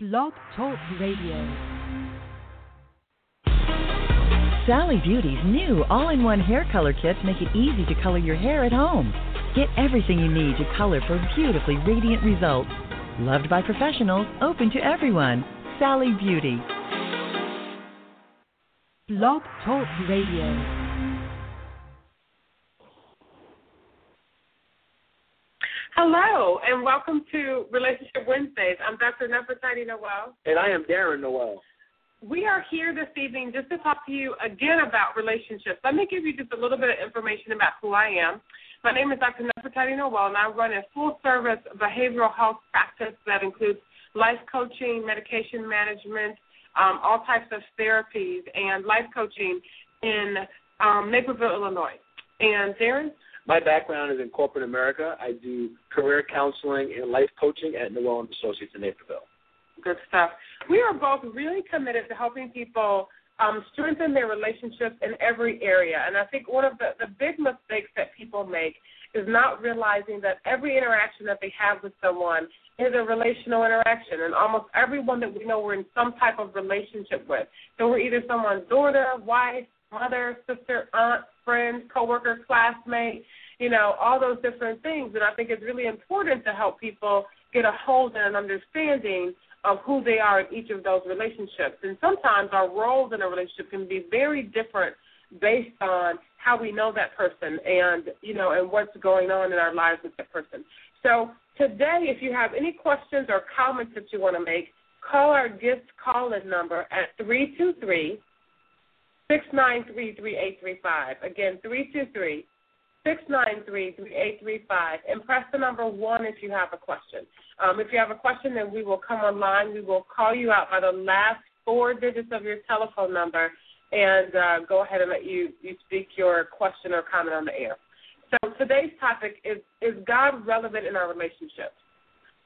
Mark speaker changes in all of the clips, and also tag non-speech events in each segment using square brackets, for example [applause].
Speaker 1: Blog Talk Radio.
Speaker 2: Sally Beauty's new all-in-one hair color kits make it easy to color your hair at home. Get everything you need to color for beautifully radiant results. Loved by professionals, open to everyone. Sally Beauty.
Speaker 1: Blog Talk Radio.
Speaker 3: Hello, and welcome to Relationship Wednesdays. I'm Dr. Nefertiti Nowell.
Speaker 4: And I am Darren Nowell.
Speaker 3: We are here this evening just to talk to you again about relationships. Let me give you just a little bit of information about who I am. My name is Dr. Nefertiti Nowell, and I run a full service behavioral health practice that includes life coaching, medication management, um, all types of therapies, and life coaching in um, Naperville, Illinois. And Darren?
Speaker 4: My background is in corporate America. I do career counseling and life coaching at Nowell and Associates in Naperville.
Speaker 3: Good stuff. We are both really committed to helping people um, strengthen their relationships in every area. And I think one of the, the big mistakes that people make is not realizing that every interaction that they have with someone is a relational interaction. And almost everyone that we know we're in some type of relationship with. So we're either someone's daughter, wife, mother, sister, aunt, friend, coworker, classmate, you know, all those different things. And I think it's really important to help people get a hold and an understanding of who they are in each of those relationships. And sometimes our roles in a relationship can be very different based on how we know that person and, you know, and what's going on in our lives with that person. So today, if you have any questions or comments that you want to make, call our gift call-in number at 323 693 3835. Again, three two three six nine three three eight three five. And press the number 1 if you have a question. Um, if you have a question, then we will come online. We will call you out by the last four digits of your telephone number and uh, go ahead and let you, you speak your question or comment on the air. So today's topic is Is God relevant in our relationships?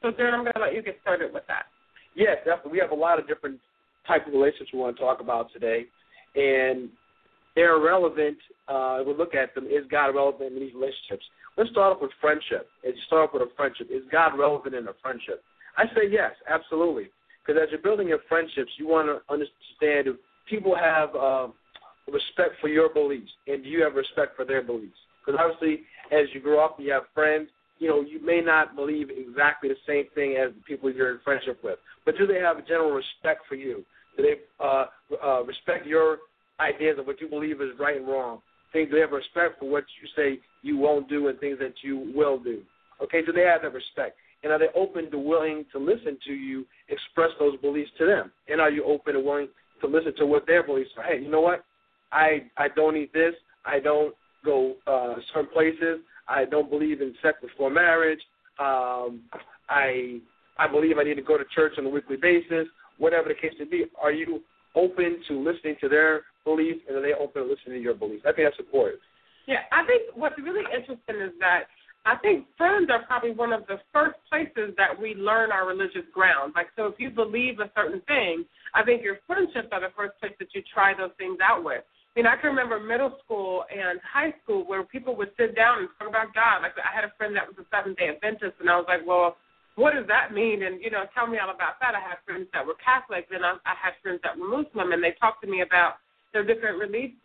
Speaker 3: So, Darren, I'm going to let you get started with that.
Speaker 4: Yes, definitely. We have a lot of different type of relationships we want to talk about today. And they're relevant. Uh, we look at them. Is God relevant in these relationships? Let's start off with friendship. As you start off with a friendship, is God relevant in a friendship? I say yes, absolutely. Because as you're building your friendships, you want to understand if people have uh, respect for your beliefs, and do you have respect for their beliefs? Because obviously, as you grow up you have friends, you know you may not believe exactly the same thing as the people you're in friendship with, but do they have a general respect for you? Do they uh, uh, respect your ideas of what you believe is right and wrong? Things do they have respect for what you say you won't do and things that you will do? Okay, do they have that respect? And are they open to willing to listen to you express those beliefs to them? And are you open and willing to listen to what their beliefs are? Hey, you know what? I I don't eat this. I don't go uh, certain places. I don't believe in sex before marriage. Um, I I believe I need to go to church on a weekly basis. Whatever the case may be, are you open to listening to their beliefs, and are they open to listening to your beliefs? I think that's important.
Speaker 3: Yeah, I think what's really interesting is that I think friends are probably one of the first places that we learn our religious ground. Like, so if you believe a certain thing, I think your friendships are the first place that you try those things out with. I mean, I can remember middle school and high school where people would sit down and talk about God. Like, I had a friend that was a Seventh Day Adventist, and I was like, well, what does that mean? And you know, tell me all about that. I had friends that were Catholic, and I, I had friends that were Muslim, and they talked to me about their different religious,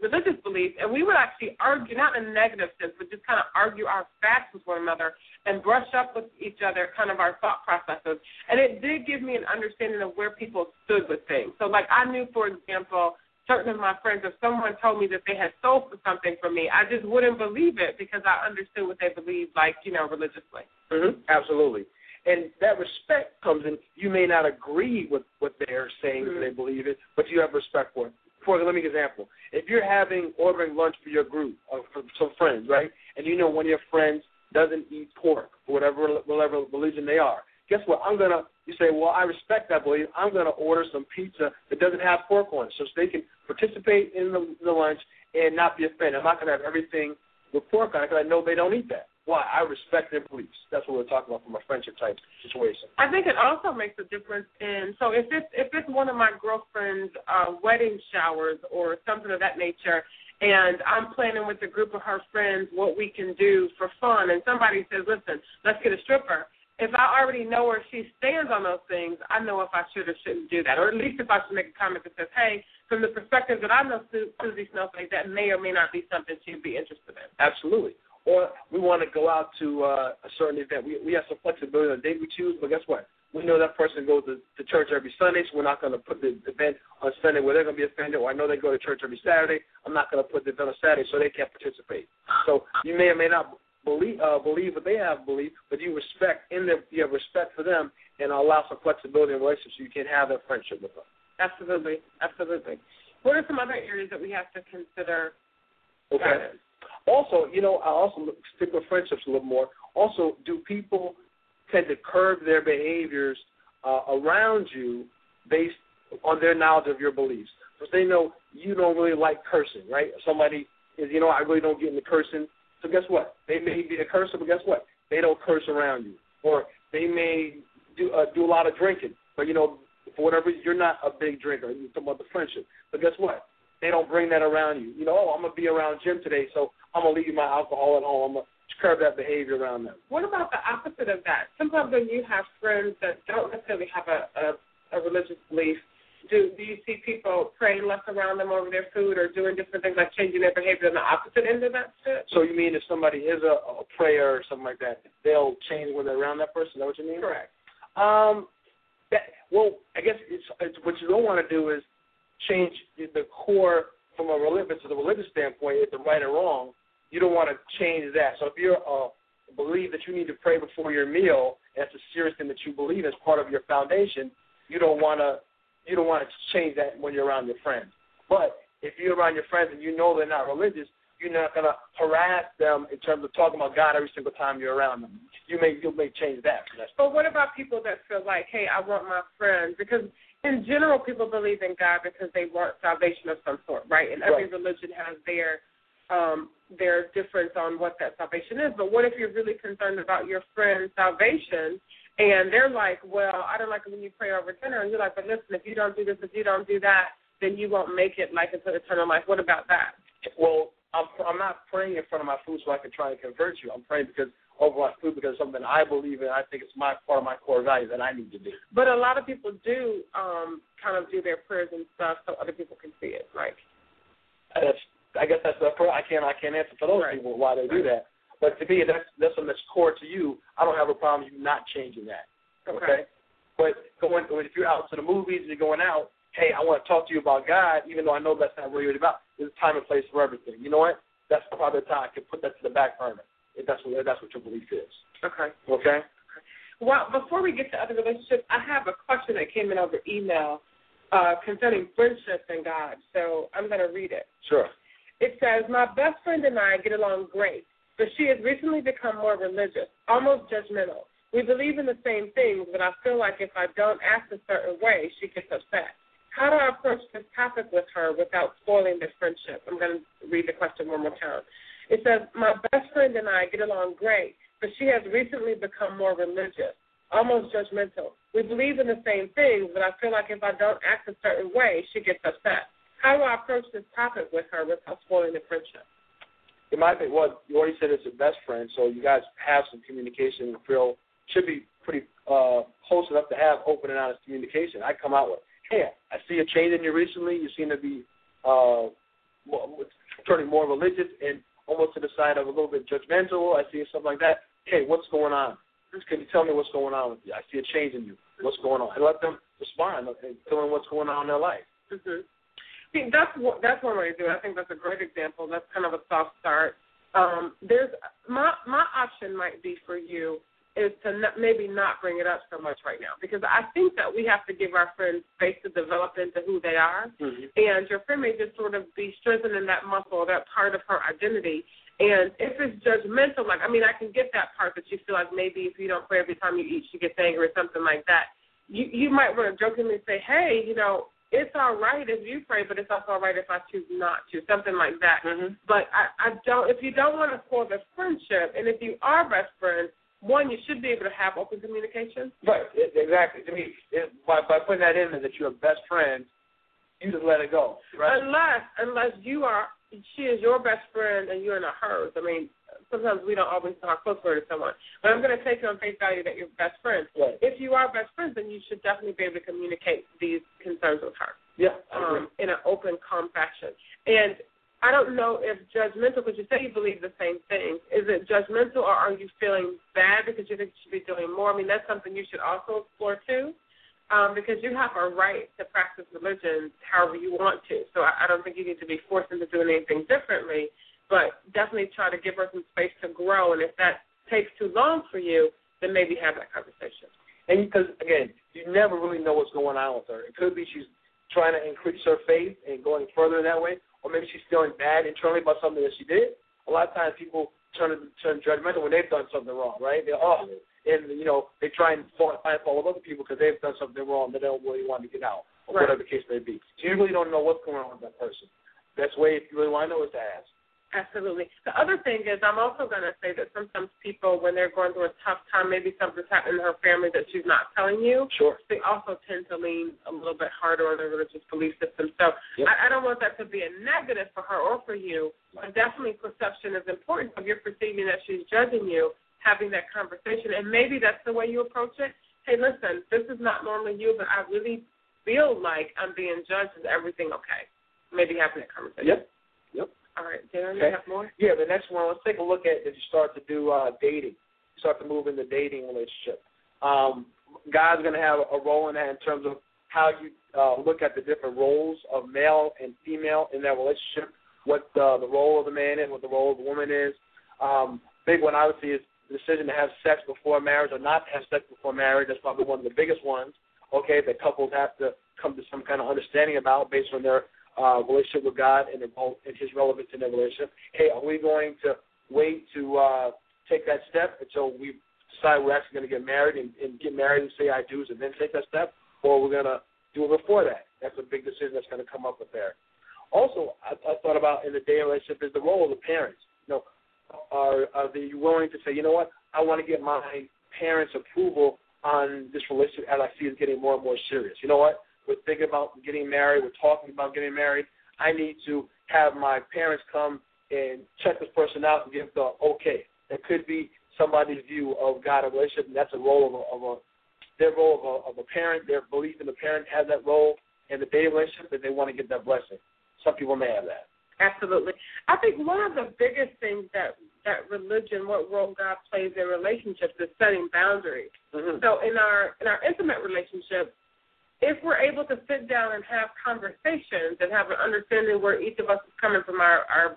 Speaker 3: religious beliefs, and we would actually argue, not in a negative sense, but just kind of argue our facts with one another and brush up with each other, kind of our thought processes. And it did give me an understanding of where people stood with things. So, like, I knew, for example, certain of my friends, if someone told me that they had stole something from me, I just wouldn't believe it because I understood what they believed, like, you know, religiously.
Speaker 4: Mm-hmm. Absolutely. And that respect comes in. You may not agree with what they're saying, mm-hmm. they believe it, but you have respect for it for let me give an example. If you're having ordering lunch for your group or for some friends, right, and you know one of your friends doesn't eat pork for whatever whatever religion they are, guess what? I'm gonna you say, well, I respect that belief. I'm gonna order some pizza that doesn't have pork on it, so they can participate in the, the lunch and not be offended. I'm not gonna have everything with pork on it because I know they don't eat that. Why? I respect their beliefs. That's what we're talking about from a friendship type situation.
Speaker 3: I think it also makes a difference in so if it's if it's one of my girlfriend's uh, wedding showers or something of that nature, and I'm planning with a group of her friends what we can do for fun, and somebody says, "Listen, let's get a stripper." If I already know where she stands on those things, I know if I should or shouldn't do that, or at least if I should make a comment that says, "Hey, from the perspective that I know Su- Susie Snowflake, that may or may not be something she'd be interested in."
Speaker 4: Absolutely. Or we want to go out to uh, a certain event. We we have some flexibility on the date we choose, but guess what? We know that person goes to, to church every Sunday, so we're not going to put the event on Sunday where they're going to be offended. Or I know they go to church every Saturday. I'm not going to put the event on Saturday so they can't participate. So you may or may not believe uh, believe what they have believed, but you respect in their you have respect for them and allow some flexibility in relationships so you can have that friendship with them.
Speaker 3: Absolutely, absolutely. What are some other areas that we have to consider?
Speaker 4: Okay. Also, you know, I also look- stick with friendships a little more. Also, do people tend to curb their behaviors uh, around you based on their knowledge of your beliefs? Because they know you don't really like cursing, right? Somebody is, you know, I really don't get into cursing. So guess what? They may be a cursor, but guess what? They don't curse around you, or they may do uh, do a lot of drinking, but you know, for whatever you're not a big drinker. You're talking about the friendship, but guess what? They don't bring that around you. You know, oh, I'm gonna be around Jim today, so I'm gonna leave my alcohol at home. I'm gonna curb that behavior around them.
Speaker 3: What about the opposite of that? Sometimes when you have friends that don't necessarily have a, a, a religious belief, do do you see people praying less around them over their food or doing different things like changing their behavior on the opposite end of that shit?
Speaker 4: So you mean if somebody is a, a prayer or something like that, they'll change when they're around that person? Is that what you mean?
Speaker 3: Correct.
Speaker 4: Um, that, well, I guess it's, it's what you don't want to do is change the core from a religious to the religious standpoint. The right or wrong, you don't want to change that. So if you're uh, believe that you need to pray before your meal, and that's a serious thing that you believe as part of your foundation, you don't want to you don't want to change that when you're around your friends. But if you're around your friends and you know they're not religious, you're not going to harass them in terms of talking about God every single time you're around them. You may you may change that.
Speaker 3: But what about people that feel like, hey, I want my friends because in general people believe in God because they want salvation of some sort, right? And every
Speaker 4: Right.
Speaker 3: religion has their um their difference on what that salvation is. But what if you're really concerned about your friend's salvation and they're like, Well, I don't like it when you pray over dinner and you're like, But listen, if you don't do this, if you don't do that, then you won't make it like into eternal life. What about that?
Speaker 4: Well, I'm I'm not praying in front of my food so I can try and convert you. I'm praying because over my food because it's something I believe in. I think it's my part of my core values that I need to do.
Speaker 3: But a lot of people do um kind of do their prayers and stuff so other people can see it. Like
Speaker 4: That's I guess that's the I can't I can't answer for those
Speaker 3: Right.
Speaker 4: people why they do that. But to me, that's that's something that's core to you. I don't have a problem you not changing that. Okay. But going if you're out to the movies and you're going out, hey, I want to talk to you about God, even though I know that's not what you're about. There's a time and place for everything. You know what? That's probably the time I can put that to the back burner if that's what if that's what your belief is.
Speaker 3: Okay.
Speaker 4: Okay.
Speaker 3: Well, before we get to other relationships, I have a question that came in over email uh, concerning friendship and God. So I'm going to read it.
Speaker 4: Sure.
Speaker 3: It says, My best friend and I get along great, but she has recently become more religious, almost judgmental. We believe in the same things, but I feel like if I don't act a certain way, she gets upset. How do I approach this topic with her without spoiling the friendship? I'm going to read the question one more time. It says, My best friend and I get along great, but she has recently become more religious, almost judgmental. We believe in the same things, but I feel like if I don't act a certain way, she gets upset. How do I approach this topic with her without spoiling the friendship?
Speaker 4: It might be well, you already said it's your best friend, so you guys have some communication and feel should be pretty uh close enough to have open and honest communication. I come out with, Hey, I see a change in you recently, you seem to be uh turning more religious and almost to the side of a little bit judgmental. I see something like that. Hey, what's going on? Can you tell me what's going on with you? I see a change in you. What's going on? And let them respond and tell them what's going on in their life.
Speaker 3: Mm-hmm. See, that's that's one way to do it. I think that's a great example. That's kind of a soft start. Um, there's my my option might be for you is to not, maybe not bring it up so much right now because I think that we have to give our friends space to develop into who they are,
Speaker 4: Mm-hmm.
Speaker 3: and your friend may just sort of be strengthening that muscle, that part of her identity. And if it's judgmental, like I mean, I can get that part that you feel like maybe if you don't pray every time you eat, she gets angry or something like that. You you might want to jokingly say, hey, you know, it's all right if you pray, but it's also all right if I choose not to, something like that.
Speaker 4: Mm-hmm.
Speaker 3: But I, I don't. If you don't want to form a friendship, and if you are best friends, one, you should be able to have open communication.
Speaker 4: Right, e- exactly. To me, it, by by putting that in there that you're best friends, you just let it go. Right.
Speaker 3: Unless, unless you are, she is your best friend and you're not hers. I mean, sometimes we don't always know how close we're to someone. But I'm going to take you on face value that you're best friends.
Speaker 4: Right.
Speaker 3: If you are best friends, then you should definitely be able to communicate these concerns with her
Speaker 4: Yeah.
Speaker 3: Um, in an open, calm fashion. And I don't know if judgmental, because you say you believe the same thing. Is it judgmental, or are you feeling bad because you think you should be doing more? I mean, that's something you should also explore too, um, because you have a right to practice religion however you want to. So I, I don't think you need to be forced into doing anything differently, but definitely try to give her some space to grow. And if that takes too long for you, then maybe have that conversation.
Speaker 4: And because again, you never really know what's going on with her. It could be she's trying to increase her faith and going further in that way, or maybe she's feeling bad internally about something that she did. A lot of times people turn turn judgmental when they've done something wrong, right? They're oh, and you know they try and find fault with other people because they've done something wrong that they don't really want to get out, or
Speaker 3: Right.
Speaker 4: whatever the case may be. So you really don't know what's going on with that person. Best way, if you really want to know, is to ask.
Speaker 3: Absolutely. The other thing is, I'm also going to say that sometimes people, when they're going through a tough time, maybe something's happened in her family that she's not telling you,
Speaker 4: Sure.
Speaker 3: they also tend to lean a little bit harder on their religious belief system. So
Speaker 4: Yep.
Speaker 3: I, I don't want that to be a negative for her or for you, but definitely perception is important. If you're perceiving that she's judging you, having that conversation, and maybe that's the way you approach it. Hey, listen, this is not normally you, but I really feel like I'm being judged. Is everything okay? Maybe having that conversation.
Speaker 4: Yep.
Speaker 3: All right, Darren,
Speaker 4: Okay.
Speaker 3: you have more?
Speaker 4: Yeah, the next one, let's take a look at as you start to do uh, dating. You start to move into dating relationship. Um, God's going to have a role in that in terms of how you uh, look at the different roles of male and female in that relationship, what uh, the role of the man is, what the role of the woman is. Um, big one, obviously, is the decision to have sex before marriage or not to have sex before marriage. That's probably one of the biggest ones, okay, that couples have to come to some kind of understanding about based on their uh, relationship with God and, and His relevance in their relationship. Hey, are we going to wait to uh, take that step until we decide we're actually going to get married and, and get married and say I do's and then take that step, or we're going to do it before that? That's a big decision that's going to come up with there. Also, I, I thought about in the dating relationship is the role of the parents. You know, are are they willing to say, you know what, I want to get my parents' approval on this relationship as I see it getting more and more serious. You know what? We're thinking about getting married. We're talking about getting married. I need to have my parents come and check this person out and give the okay. That could be somebody's view of God and relationship, and that's a role of a, of a their role of a, of a parent. Their belief in the parent has that role in the dating relationship, and they want to get that blessing. Some people may have that.
Speaker 3: Absolutely. I think one of the biggest things that that religion, what role God plays in relationships, is setting boundaries.
Speaker 4: Mm-hmm.
Speaker 3: So in our in our intimate relationship, if we're able to sit down and have conversations and have an understanding where each of us is coming from our our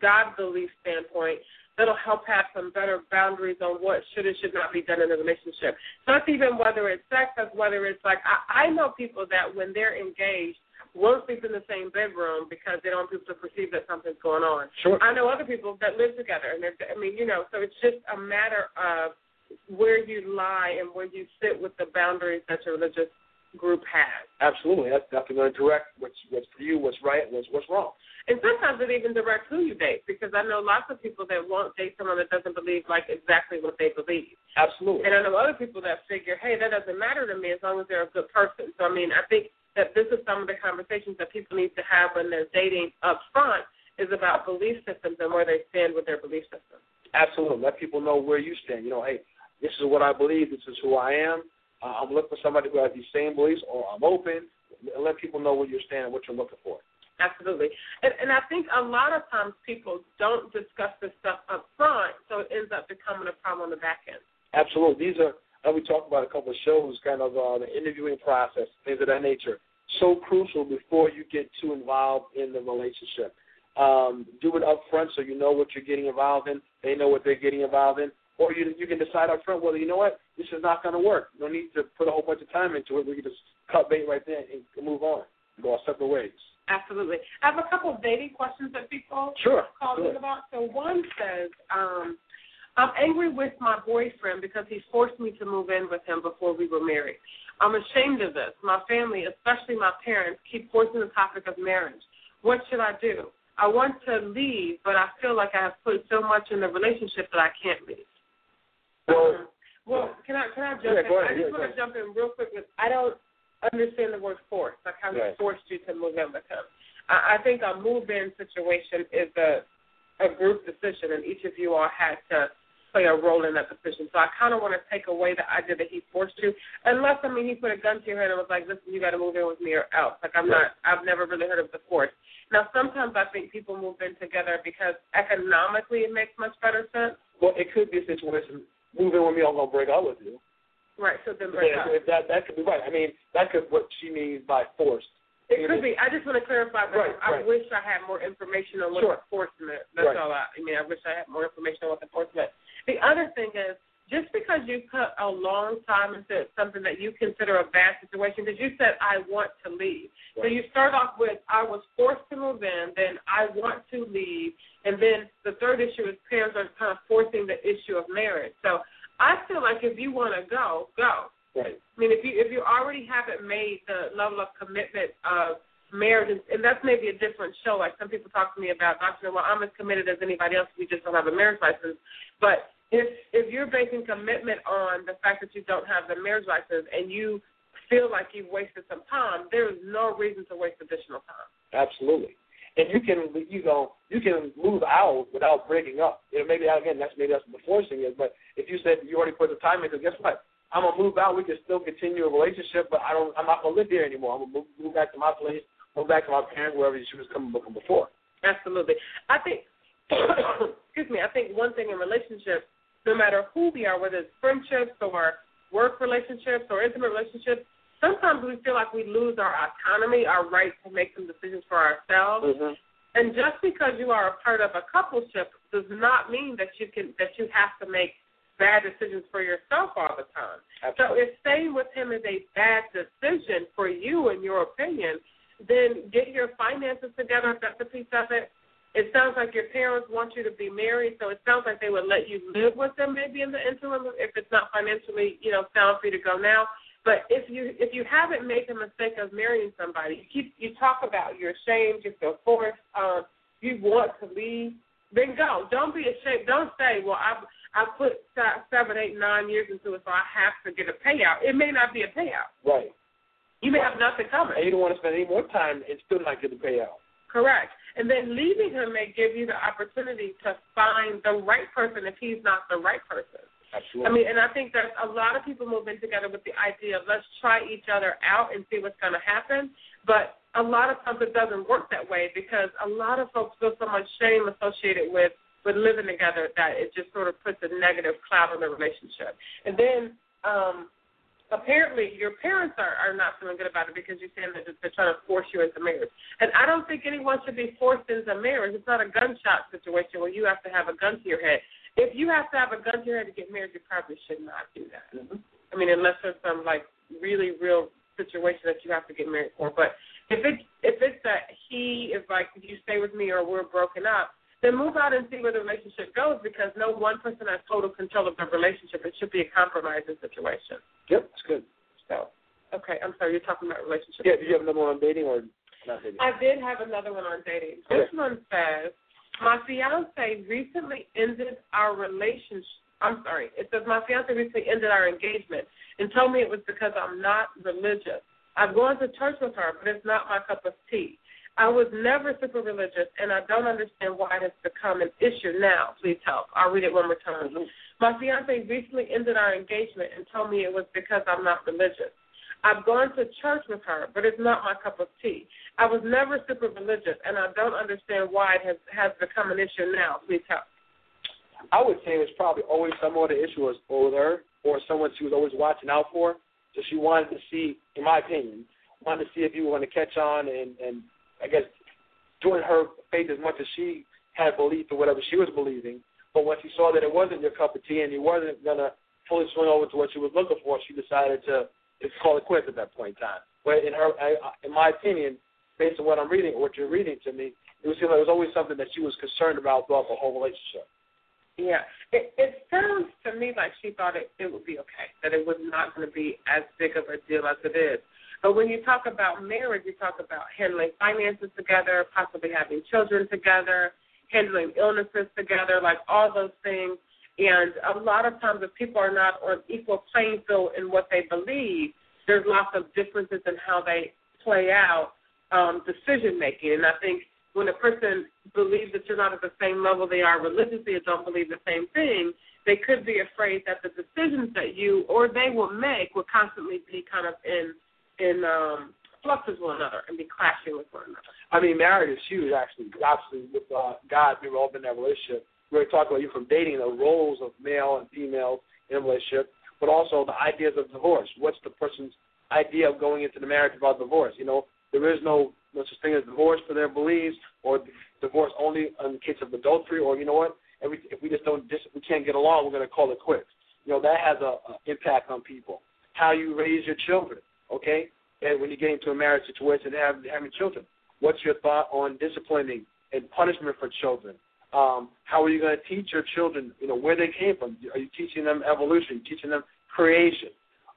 Speaker 3: God belief standpoint, that'll help have some better boundaries on what should and should not be done in a relationship. So that's even whether it's sex, that's whether it's like I, I know people that when they're engaged won't sleep in the same bedroom because they don't want people to perceive that something's going on.
Speaker 4: Sure.
Speaker 3: I know other people that live together, and they're, I mean, you know, so it's just a matter of where you lie and where you sit with the boundaries that your religious group has.
Speaker 4: Absolutely. That's definitely going to direct what's what's for you, what's right, what's what's wrong.
Speaker 3: And sometimes it even directs who you date because I know lots of people that won't date someone that doesn't believe like exactly what they believe.
Speaker 4: Absolutely.
Speaker 3: And I know other people that figure, hey, that doesn't matter to me as long as they're a good person. So I mean, I think that this is some of the conversations that people need to have when they're dating up front is about belief systems and where they stand with their belief system.
Speaker 4: Absolutely. Let people know where you stand. You know, hey, this is what I believe. This is who I am. Uh, I'm looking for somebody who has these same beliefs, or I'm open. Let people know where you're standing, what you're looking for.
Speaker 3: Absolutely. And, and I think a lot of times people don't discuss this stuff up front, so it ends up becoming a problem on the back end.
Speaker 4: Absolutely. These are, as we talked about a couple of shows, kind of uh, the interviewing process, things of that nature. So crucial before you get too involved in the relationship. Um, do it up front so you know what you're getting involved in. They know what they're getting involved in. Or you you can decide up front whether you know what this is not going to work. No need to put a whole bunch of time into it. We can just cut bait right there and move on, go our separate ways.
Speaker 3: Absolutely. I have a couple of dating questions that people
Speaker 4: Sure.
Speaker 3: called
Speaker 4: sure.
Speaker 3: in about. So one says, um, I'm angry with my boyfriend because he forced me to move in with him before we were married. I'm ashamed of this. My family, especially my parents, keep forcing the topic of marriage. What should I do? I want to leave, but I feel like I have put so much in the relationship that I can't leave.
Speaker 4: Well, uh-huh.
Speaker 3: Well, can I can I jump
Speaker 4: Yeah,
Speaker 3: in?
Speaker 4: ahead.
Speaker 3: I just
Speaker 4: Yeah,
Speaker 3: want to jump in real quick. With, I don't understand the word force. Like how he forced you to move in with him. I, I think a move in situation is a a group decision, and each of you all had to play a role in that decision. So I kind of want to take away the idea that he forced you, unless I mean he put a gun to your head and was like, "Listen, you got to move in with me or else." Like I'm not, I've never really heard of the force. Now sometimes I think people move in together because economically it makes much better sense.
Speaker 4: Well, it could be a situation. Move in with me, I'm gonna break up with you.
Speaker 3: Right. So then break
Speaker 4: Yeah,
Speaker 3: up.
Speaker 4: if that that could be right. I mean, that could what she means by forced.
Speaker 3: It could be. I just want to clarify that
Speaker 4: Right,
Speaker 3: I
Speaker 4: right.
Speaker 3: wish I had more information on what
Speaker 4: Sure.
Speaker 3: the force meant. That's
Speaker 4: Right.
Speaker 3: all I, I mean. I wish I had more information on what the force meant. The other thing is, just because you put a long time into something that you consider a bad situation, because you said I want to leave. So you start off with I was forced to move in, then I want to leave, and then the third issue is parents are kind of forcing the issue of marriage. So I feel like if you want to go, go.
Speaker 4: Right.
Speaker 3: I mean, if you if you already haven't made the level of commitment of marriage, and, and that's maybe a different show. Like some people talk to me about, Doctor, well, I'm as committed as anybody else. We just don't have a marriage license. But if if you're basing commitment on the fact that you don't have the marriage license and you feel like you've wasted some time, there is no reason to waste additional time.
Speaker 4: Absolutely. And you can you know you can move out without breaking up. You know maybe again that's maybe that's what the forcing is. But if you said you already put the time in, because guess what? I'm gonna move out. We can still continue a relationship, but I don't. I'm not gonna live here anymore. I'm gonna move, move back to my place, move back to my parents, wherever she was coming from before.
Speaker 3: Absolutely. I think, [coughs] excuse me, I think one thing in relationships, no matter who we are, whether it's friendships or work relationships or intimate relationships, sometimes we feel like we lose our autonomy, our right to make some decisions for ourselves.
Speaker 4: Mm-hmm.
Speaker 3: And just because you are a part of a coupleship does not mean that you can that you have to make bad decisions for yourself all the time. So if staying with him is a bad decision for you, in your opinion, then get your finances together if that's a piece of it. It sounds like your parents want you to be married, so it sounds like they would let you live with them maybe in the interim if it's not financially, you know, sound for you to go now. But if you if you haven't made the mistake of marrying somebody, you keep you talk about you're ashamed, you feel forced, um, you want to leave, then go. Don't be ashamed. Don't say, well, I I put seven, eight, nine years into it, so I have to get a payout. It may not be a payout.
Speaker 4: Right.
Speaker 3: You may have nothing coming.
Speaker 4: And you don't want to spend any more time and still not get the payout.
Speaker 3: Correct. And then leaving him may give you the opportunity to find the right person if he's not the right person.
Speaker 4: Absolutely.
Speaker 3: I mean, and I think that a lot of people move in together with the idea of let's try each other out and see what's going to happen. But a lot of times it doesn't work that way because a lot of folks feel so much shame associated with with living together that it just sort of puts a negative cloud on the relationship. And then um, apparently your parents are, are not feeling good about it because you're saying that they're trying to force you into marriage. And I don't think anyone should be forced into marriage. It's not a gunshot situation where you have to have a gun to your head. If you have to have a gun to your head to get married, you probably should not do that.
Speaker 4: Mhm.
Speaker 3: I mean, unless there's some like really real situation that you have to get married for. But if it's if it's that he is like you stay with me or we're broken up, then move out and see where the relationship goes because no one person has total control of the relationship. It should be a compromising situation.
Speaker 4: Yep, that's good.
Speaker 3: So, okay, I'm sorry, you're talking about relationships.
Speaker 4: Yeah, did you have another one on dating or not dating?
Speaker 3: I did have another one on dating. This one says, my fiance recently ended our relationship. I'm sorry. It says my fiance recently ended our engagement and told me it was because I'm not religious. I've gone to church with her, but it's not my cup of tea. I was never super religious, and I don't understand why it has become an issue now. Please help. I'll read it one more time. Mm-hmm. My fiance recently ended our engagement and told me it was because I'm not religious. I've gone to church with her, but it's not my cup of tea. I was never super religious, and I don't understand why it has has become an issue now. Please help.
Speaker 4: I would say it's probably always some other issue was with her or someone she was always watching out for. So she wanted to see, in my opinion, wanted to see if you were going to catch on and, and I guess join her faith as much as she had belief or whatever she was believing. But when she saw that it wasn't your cup of tea and you wasn't to fully swing over to what she was looking for, she decided to, to call it quits at that point in time. But in her, I, in my opinion, based on what I'm reading, or what you're reading to me, it was, it was always something that she was concerned about throughout the whole relationship.
Speaker 3: Yeah, it, it sounds to me like she thought it, it would be okay, that it was not going to be as big of a deal as it is. But when you talk about marriage, you talk about handling finances together, possibly having children together, handling illnesses together, like all those things. And a lot of times, if people are not on equal playing field in what they believe, there's lots of differences in how they play out um, decision making. And I think when a person believes that you're not at the same level they are religiously or don't believe the same thing, they could be afraid that the decisions that you or they will make will constantly be kind of in in um, with one another and be clashing with one another.
Speaker 4: I mean, marriage is huge, actually. Obviously, with uh, God, we were all in that relationship. We're talking about you from dating the roles of male and female in a relationship, but also the ideas of divorce. What's the person's idea of going into the marriage about divorce? You know, there is no, no such thing as divorce for their beliefs, or divorce only in case of adultery, or you know what? If we, if we just don't, just, we can't get along, we're going to call it quits. You know, that has a, a impact on people. How you raise your children, okay? And when you get into a marriage situation and have, having children, what's your thought on disciplining and punishment for children? Um, how are you going to teach your children, you know, where they came from? Are you teaching them evolution, teaching them creation?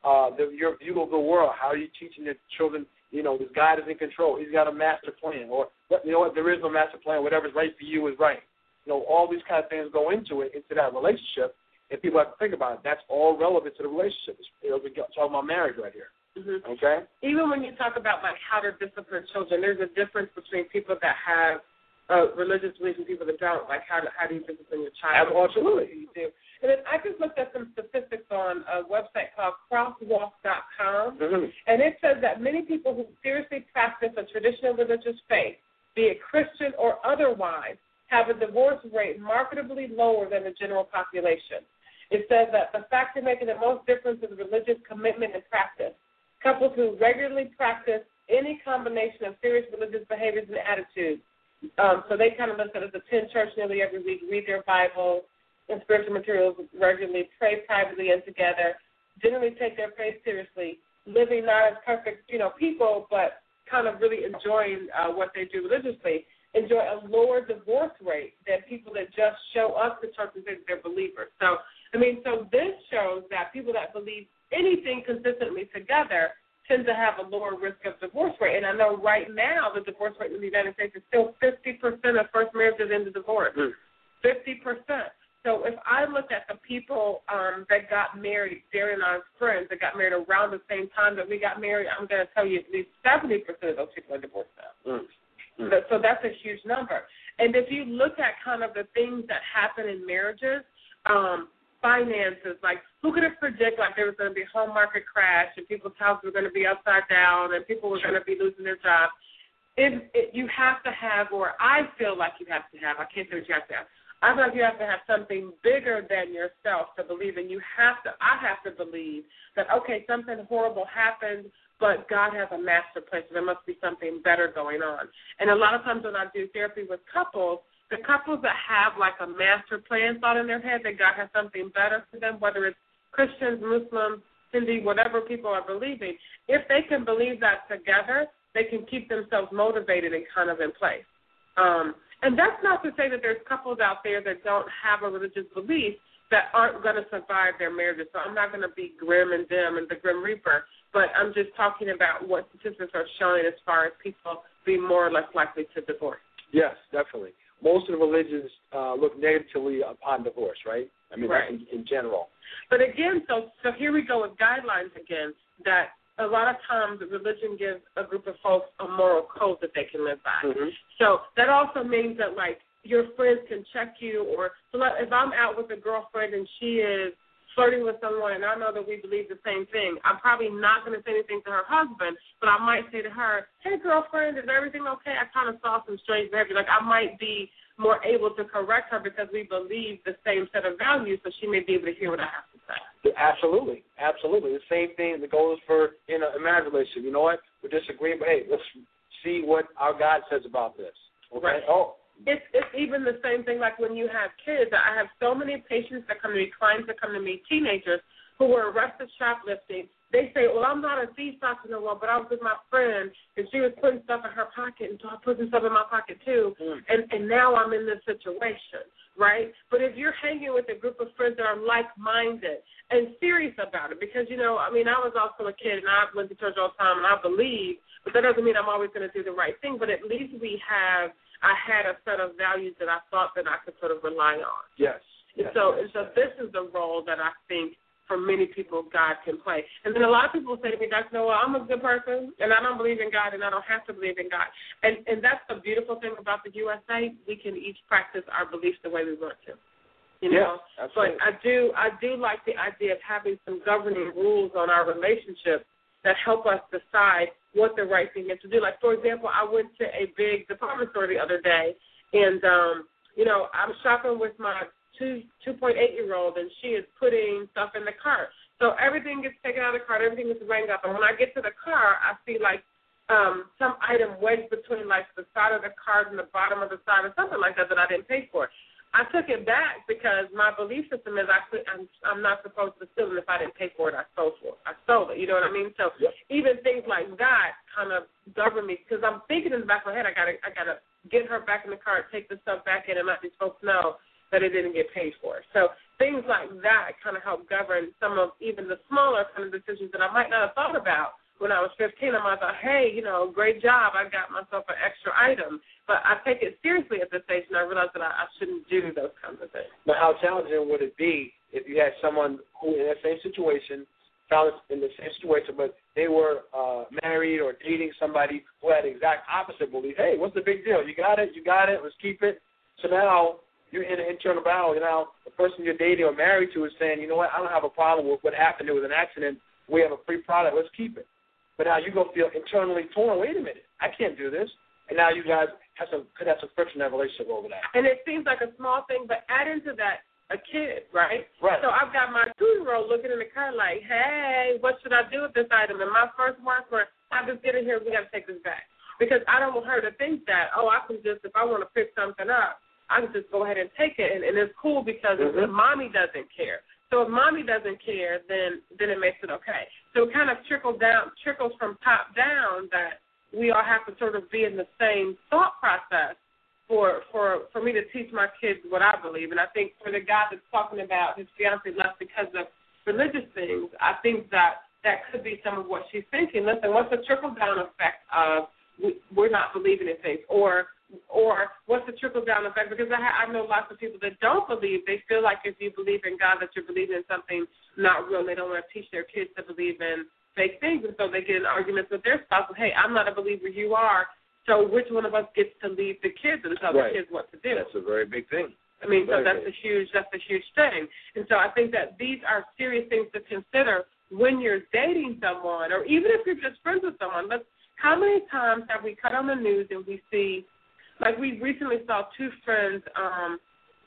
Speaker 4: Uh, the, your view of the world, how are you teaching your children, you know, this God is in control. He's got a master plan. Or, you know what, there is no master plan. Whatever's right for you is right. You know, all these kind of things go into it, into that relationship, and people have to think about it. That's all relevant to the relationship. You know, we're talking about marriage right here.
Speaker 3: Mm-hmm.
Speaker 4: Okay.
Speaker 3: Even when you talk about like how to discipline children, there's a difference between people that have uh, religious beliefs and people that don't. Like how do how do you discipline your child?
Speaker 4: Absolutely. You do.
Speaker 3: And then I just looked at some statistics on a website called Crosswalk.com,
Speaker 4: mm-hmm.
Speaker 3: and it says that many people who seriously practice a traditional religious faith, be it Christian or otherwise, have a divorce rate markedly lower than the general population. It says that the factor making the most difference is religious commitment and practice. Couples who regularly practice any combination of serious religious behaviors and attitudes. Um, so they kind of list it as attend church nearly every week, read their Bible and spiritual materials regularly, pray privately and together, generally take their faith seriously, living not as perfect, you know, people, but kind of really enjoying uh, what they do religiously, enjoy a lower divorce rate than people that just show up to church and say they're believers. So, I mean, so this shows that people that believe anything consistently together tend to have a lower risk of divorce rate. And I know right now the divorce rate in the United States is still 50% of first marriages end in divorce.
Speaker 4: Mm.
Speaker 3: 50%. So if I look at the people um, that got married, Darren and I's friends that got married around the same time that we got married, I'm going to tell you at least 70% of those people are divorced now.
Speaker 4: Mm. Mm.
Speaker 3: So, so that's a huge number. And if you look at kind of the things that happen in marriages, um, finances. Like, who could have predicted like there was going to be a home market crash and people's houses were going to be upside down and people were going to be losing their jobs? It, it, you have to have, or I feel like you have to have. I can't say what you have to have. I feel like you have to have something bigger than yourself to believe, and you have to. I have to believe that okay, something horrible happened, but God has a master plan. So there must be something better going on. And a lot of times when I do therapy with couples, the couples that have like a master plan thought in their head that God has something better for them, whether it's Christians, Muslims, Hindi, whatever people are believing, if they can believe that together, they can keep themselves motivated and kind of in place. Um, and that's not to say that there's couples out there that don't have a religious belief that aren't going to survive their marriages. So I'm not going to be grim and dim and the grim reaper, but I'm just talking about what statistics are showing as far as people being more or less likely to divorce.
Speaker 4: Yes, definitely most of the religions uh, look negatively upon divorce, right? I mean,
Speaker 3: right.
Speaker 4: in, in general.
Speaker 3: But again, so so here we go with guidelines again. That a lot of times religion gives a group of folks a moral code that they can live by.
Speaker 4: Mm-hmm.
Speaker 3: So that also means that like your friends can check you, or so if I'm out with a girlfriend and she is flirting with someone and I know that we believe the same thing, I'm probably not going to say anything to her husband, but I might say to her, hey, girlfriend, is everything okay? I kind of saw some strange behavior. Like I might be more able to correct her because we believe the same set of values, so she may be able to hear what I have to say.
Speaker 4: Absolutely, absolutely. The same thing that goes for in a marriage relationship. You know what? We're disagreeing, but hey, let's see what our God says about this. Okay?
Speaker 3: Right.
Speaker 4: Oh,
Speaker 3: it's it's even the same thing like when you have kids. I have so many patients that come to me, clients that come to me, teenagers who were arrested shoplifting. They say, "Well, I'm not a thief, Doctor No but I was with my friend, and she was putting stuff in her pocket, and so I put some stuff in my pocket too,
Speaker 4: mm.
Speaker 3: and and now I'm in this situation, right? But if you're hanging with a group of friends that are like-minded and serious about it, because you know, I mean, I was also a kid, and I went to church all the time, and I believe, but that doesn't mean I'm always going to do the right thing. But at least we have I had a set of values that I thought that I could sort of rely on.
Speaker 4: Yes. yes
Speaker 3: so,
Speaker 4: yes,
Speaker 3: so
Speaker 4: yes.
Speaker 3: this is the role that I think for many people God can play. And then a lot of people say to me, Dr. Nowell, I'm a good person and I don't believe in God and I don't have to believe in God. And and that's the beautiful thing about the USA. We can each practice our beliefs the way we want to. You know?
Speaker 4: Yeah, absolutely.
Speaker 3: But I do I do like the idea of having some governing rules on our relationship that help us decide what the right thing is to do. Like for example, I went to a big department store the other day and um, you know, I'm shopping with my two two point eight year old and she is putting stuff in the cart. So everything gets taken out of the cart, everything is rang up and when I get to the car I see like um some item wedged between like the side of the cart and the bottom of the side or something like that that I didn't pay for. I took it back because my belief system is I could, I'm I'm not supposed to steal it if I didn't pay for it. I stole for it. I stole it. You know what I mean? So
Speaker 4: yep.
Speaker 3: even things like that kind of govern me because I'm thinking in the back of my head I gotta I gotta get her back in the car, take the stuff back in, and let these folks know that it didn't get paid for. So things like that kind of help govern some of even the smaller kind of decisions that I might not have thought about when I was 15. I might have thought, hey, you know, great job, I got myself an extra item but I take it seriously at this stage, and I realize that I, I shouldn't do those kinds of things.
Speaker 4: But how challenging would it be if you had someone who, in that same situation, found in the same situation, but they were uh, married or dating somebody who had exact opposite belief? Hey, what's the big deal? You got it, you got it. Let's keep it. So now you're in an internal battle. You know, the person you're dating or married to is saying, you know what? I don't have a problem with what happened. It was an accident. We have a free product. Let's keep it. But now you go feel internally torn. Wait a minute. I can't do this. And now you guys have some could have some friction in that relationship over that.
Speaker 3: And it seems like a small thing, but add into that a kid, right?
Speaker 4: Right.
Speaker 3: So I've got my two year old looking in the car like, Hey, what should I do with this item? And my first words were, I just get in here, we gotta take this back. Because I don't want her to think that, oh, I can just if I want to pick something up, I can just go ahead and take it and, and it's cool because
Speaker 4: mm-hmm.
Speaker 3: if mommy doesn't care. So if mommy doesn't care, then then it makes it okay. So it kind of trickles down trickles from top down that we all have to sort of be in the same thought process for for for me to teach my kids what I believe. And I think for the guy that's talking about his fiance left because of religious things, I think that that could be some of what she's thinking. Listen, what's the trickle down effect of we, we're not believing in things, or or what's the trickle down effect? Because I, I know lots of people that don't believe. They feel like if you believe in God, that you're believing in something not real. They don't want to teach their kids to believe in fake things, and so they get in arguments with their spouse. Hey, I'm not a believer, you are. So which one of us gets to lead the kids and tell
Speaker 4: right.
Speaker 3: the kids what to do?
Speaker 4: That's a very big thing.
Speaker 3: I mean, so that's a huge that's a huge thing. And so I think that these are serious things to consider when you're dating someone, or even if you're just friends with someone. But how many times have we cut on the news and we see, like we recently saw two friends um,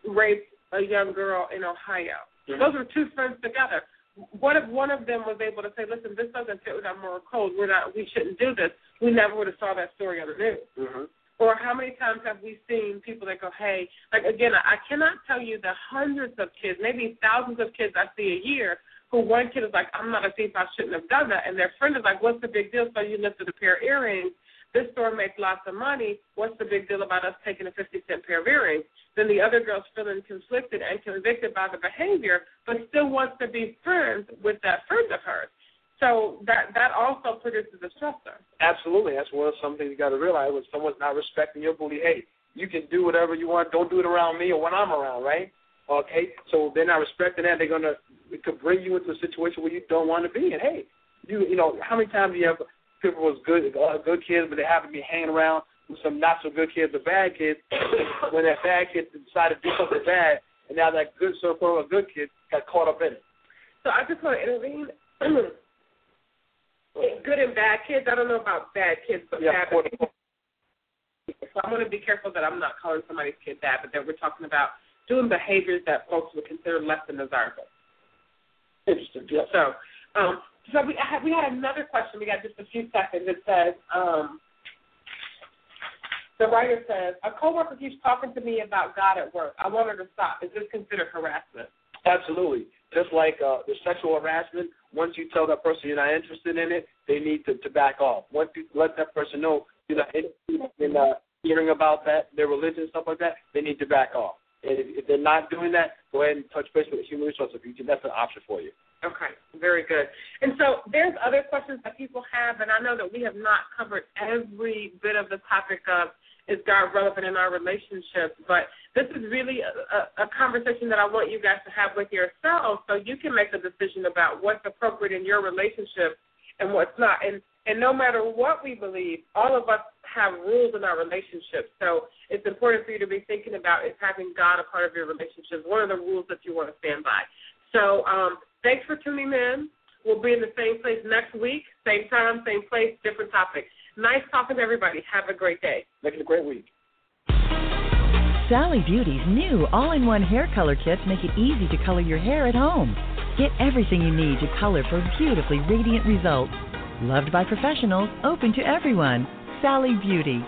Speaker 3: rape a young girl in Ohio.
Speaker 4: Mm-hmm.
Speaker 3: Those were two friends together what if one of them was able to say, "Listen, this doesn't fit with our moral code. We're not. We shouldn't do this." We never would have saw that story on the news.
Speaker 4: Mm-hmm.
Speaker 3: Or how many times have we seen people that go, "Hey," like again, I cannot tell you the hundreds of kids, maybe thousands of kids I see a year, who one kid is like, "I'm not a thief. I shouldn't have done that," and their friend is like, "What's the big deal?" So you lifted a pair of earrings. This store makes lots of money. What's the big deal about us taking a 50 cent pair of earrings? then the other girl's feeling conflicted and convicted by the behavior, but still wants to be friends with that friend of hers. So that that also produces a stressor.
Speaker 4: Absolutely, that's one of some things you got to realize. When someone's not respecting your belief, hey, you can do whatever you want. Don't do it around me or when I'm around, right? Okay, so they're not respecting that. They're gonna it could bring you into a situation where you don't want to be. And hey, you you know how many times do you have people was good uh, good kids, but they happen to be hanging around with some not so good kids or bad kids. when that bad kid decided to do something bad, and now that good so quote good kid got caught up in it.
Speaker 3: So I just want to intervene. [clears throat] good and bad kids. I don't know about bad kids, but
Speaker 4: yeah,
Speaker 3: bad. So I'm going to be careful that I'm not calling somebody's kid bad, but that we're talking about doing behaviors that folks would consider less than desirable.
Speaker 4: Interesting. Yeah.
Speaker 3: So, um, so we had, we had another question. We got just a few seconds. It says, um, the writer says, a coworker keeps talking to me about God at work. I want her to stop. Is this considered harassment?
Speaker 4: Absolutely. Just like uh, the sexual harassment, once you tell that person you're not interested in it, they need to, to back off. Once you let that person know you're not interested in uh, hearing about that, their religion, stuff like that, they need to back off. And if, if they're not doing that, go ahead and touch base with human resources That's an option for you.
Speaker 3: Okay, very good. And so there's other questions that people have, and I know that we have not covered every bit of the topic of is God relevant in our relationships? But this is really a, a, a conversation that I want you guys to have with yourselves so you can make a decision about what's appropriate in your relationship and what's not. And and no matter what we believe, all of us have rules in our relationships. So it's important for you to be thinking about is having God a part of your relationships. What are the rules that you want to stand by? So um, thanks for tuning in. We'll be in the same place next week, same time, same place, different topic. Nice talking to everybody. Have a great day.
Speaker 4: Make it a great week.
Speaker 2: Sally Beauty's new all in one hair color kits make it easy to color your hair at home. Get everything you need to color for beautifully radiant results. Loved by professionals, open to everyone. Sally Beauty.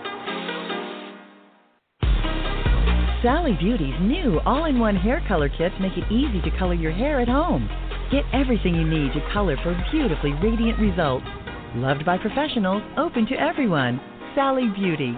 Speaker 2: Sally Beauty's new all in one hair color kits make it easy to color your hair at home. Get everything you need to color for beautifully radiant results. Loved by professionals, open to everyone. Sally Beauty.